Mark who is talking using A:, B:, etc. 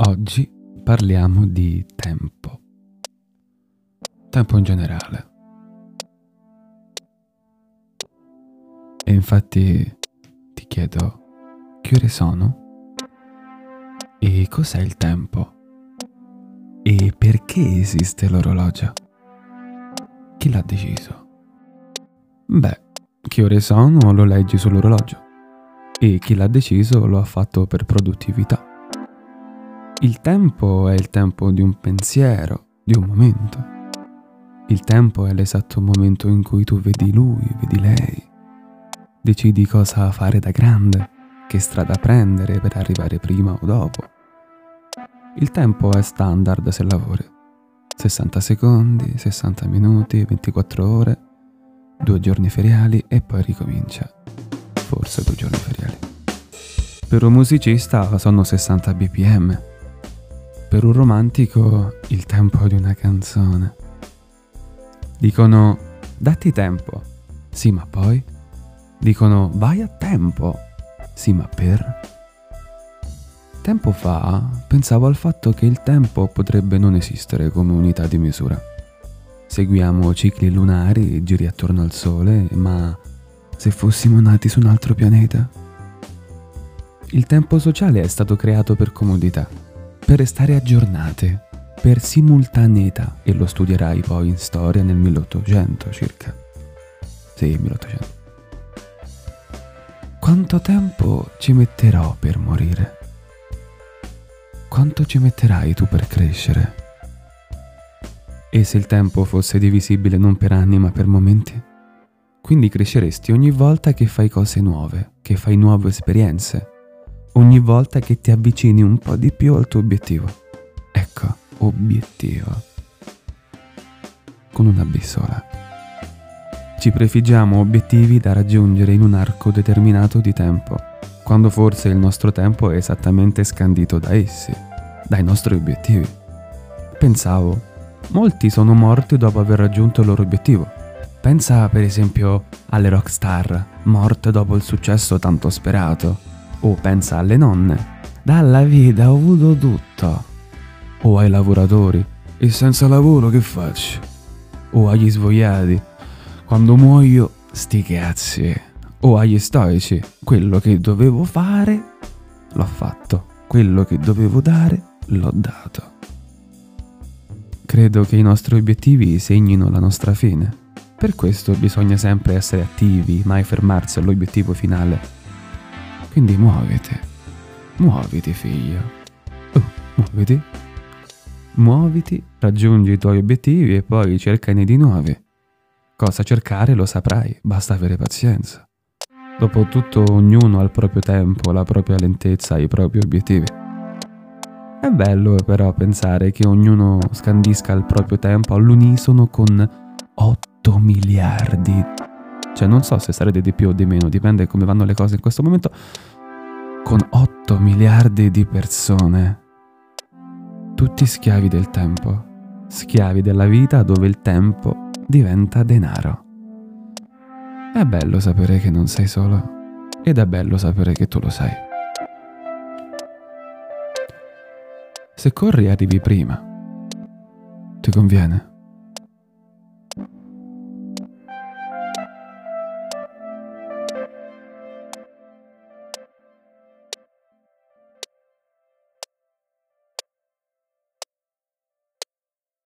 A: Oggi parliamo di tempo. Tempo in generale. E infatti ti chiedo, che ore sono? E cos'è il tempo? E perché esiste l'orologio? Chi l'ha deciso? Beh, che ore sono lo leggi sull'orologio e chi l'ha deciso lo ha fatto per produttività. Il tempo è il tempo di un pensiero, di un momento. Il tempo è l'esatto momento in cui tu vedi lui, vedi lei. Decidi cosa fare da grande, che strada prendere per arrivare prima o dopo. Il tempo è standard se lavori. 60 secondi, 60 minuti, 24 ore, due giorni feriali e poi ricomincia. Forse due giorni feriali. Per un musicista sono 60 bpm per un romantico il tempo di una canzone. Dicono datti tempo, sì ma poi? Dicono vai a tempo, sì ma per? Tempo fa pensavo al fatto che il tempo potrebbe non esistere come unità di misura. Seguiamo cicli lunari, giri attorno al Sole, ma se fossimo nati su un altro pianeta? Il tempo sociale è stato creato per comodità per restare aggiornate, per simultaneità, e lo studierai poi in storia nel 1800 circa. Sì, 1800. Quanto tempo ci metterò per morire? Quanto ci metterai tu per crescere? E se il tempo fosse divisibile non per anni ma per momenti? Quindi cresceresti ogni volta che fai cose nuove, che fai nuove esperienze, ogni volta che ti avvicini un po' di più al tuo obiettivo. Ecco, obiettivo. Con una B sola. Ci prefiggiamo obiettivi da raggiungere in un arco determinato di tempo, quando forse il nostro tempo è esattamente scandito da essi, dai nostri obiettivi. Pensavo, molti sono morti dopo aver raggiunto il loro obiettivo. Pensa per esempio alle rockstar, morte dopo il successo tanto sperato, o pensa alle nonne. Dalla vita ho avuto tutto. O ai lavoratori. E senza lavoro che faccio? O agli svogliati. Quando muoio, sti cazzi. O agli stoici. Quello che dovevo fare, l'ho fatto. Quello che dovevo dare, l'ho dato. Credo che i nostri obiettivi segnino la nostra fine. Per questo bisogna sempre essere attivi, mai fermarsi all'obiettivo finale quindi muoviti. Muoviti, figlio. Oh, muoviti. Muoviti, raggiungi i tuoi obiettivi e poi cercane di nuovi. Cosa cercare lo saprai, basta avere pazienza. Dopotutto ognuno ha il proprio tempo, la propria lentezza, i propri obiettivi. È bello però pensare che ognuno scandisca il proprio tempo all'unisono con 8 miliardi cioè non so se sarete di più o di meno, dipende come vanno le cose in questo momento, con 8 miliardi di persone, tutti schiavi del tempo, schiavi della vita dove il tempo diventa denaro. È bello sapere che non sei solo ed è bello sapere che tu lo sai. Se corri arrivi prima. Ti conviene?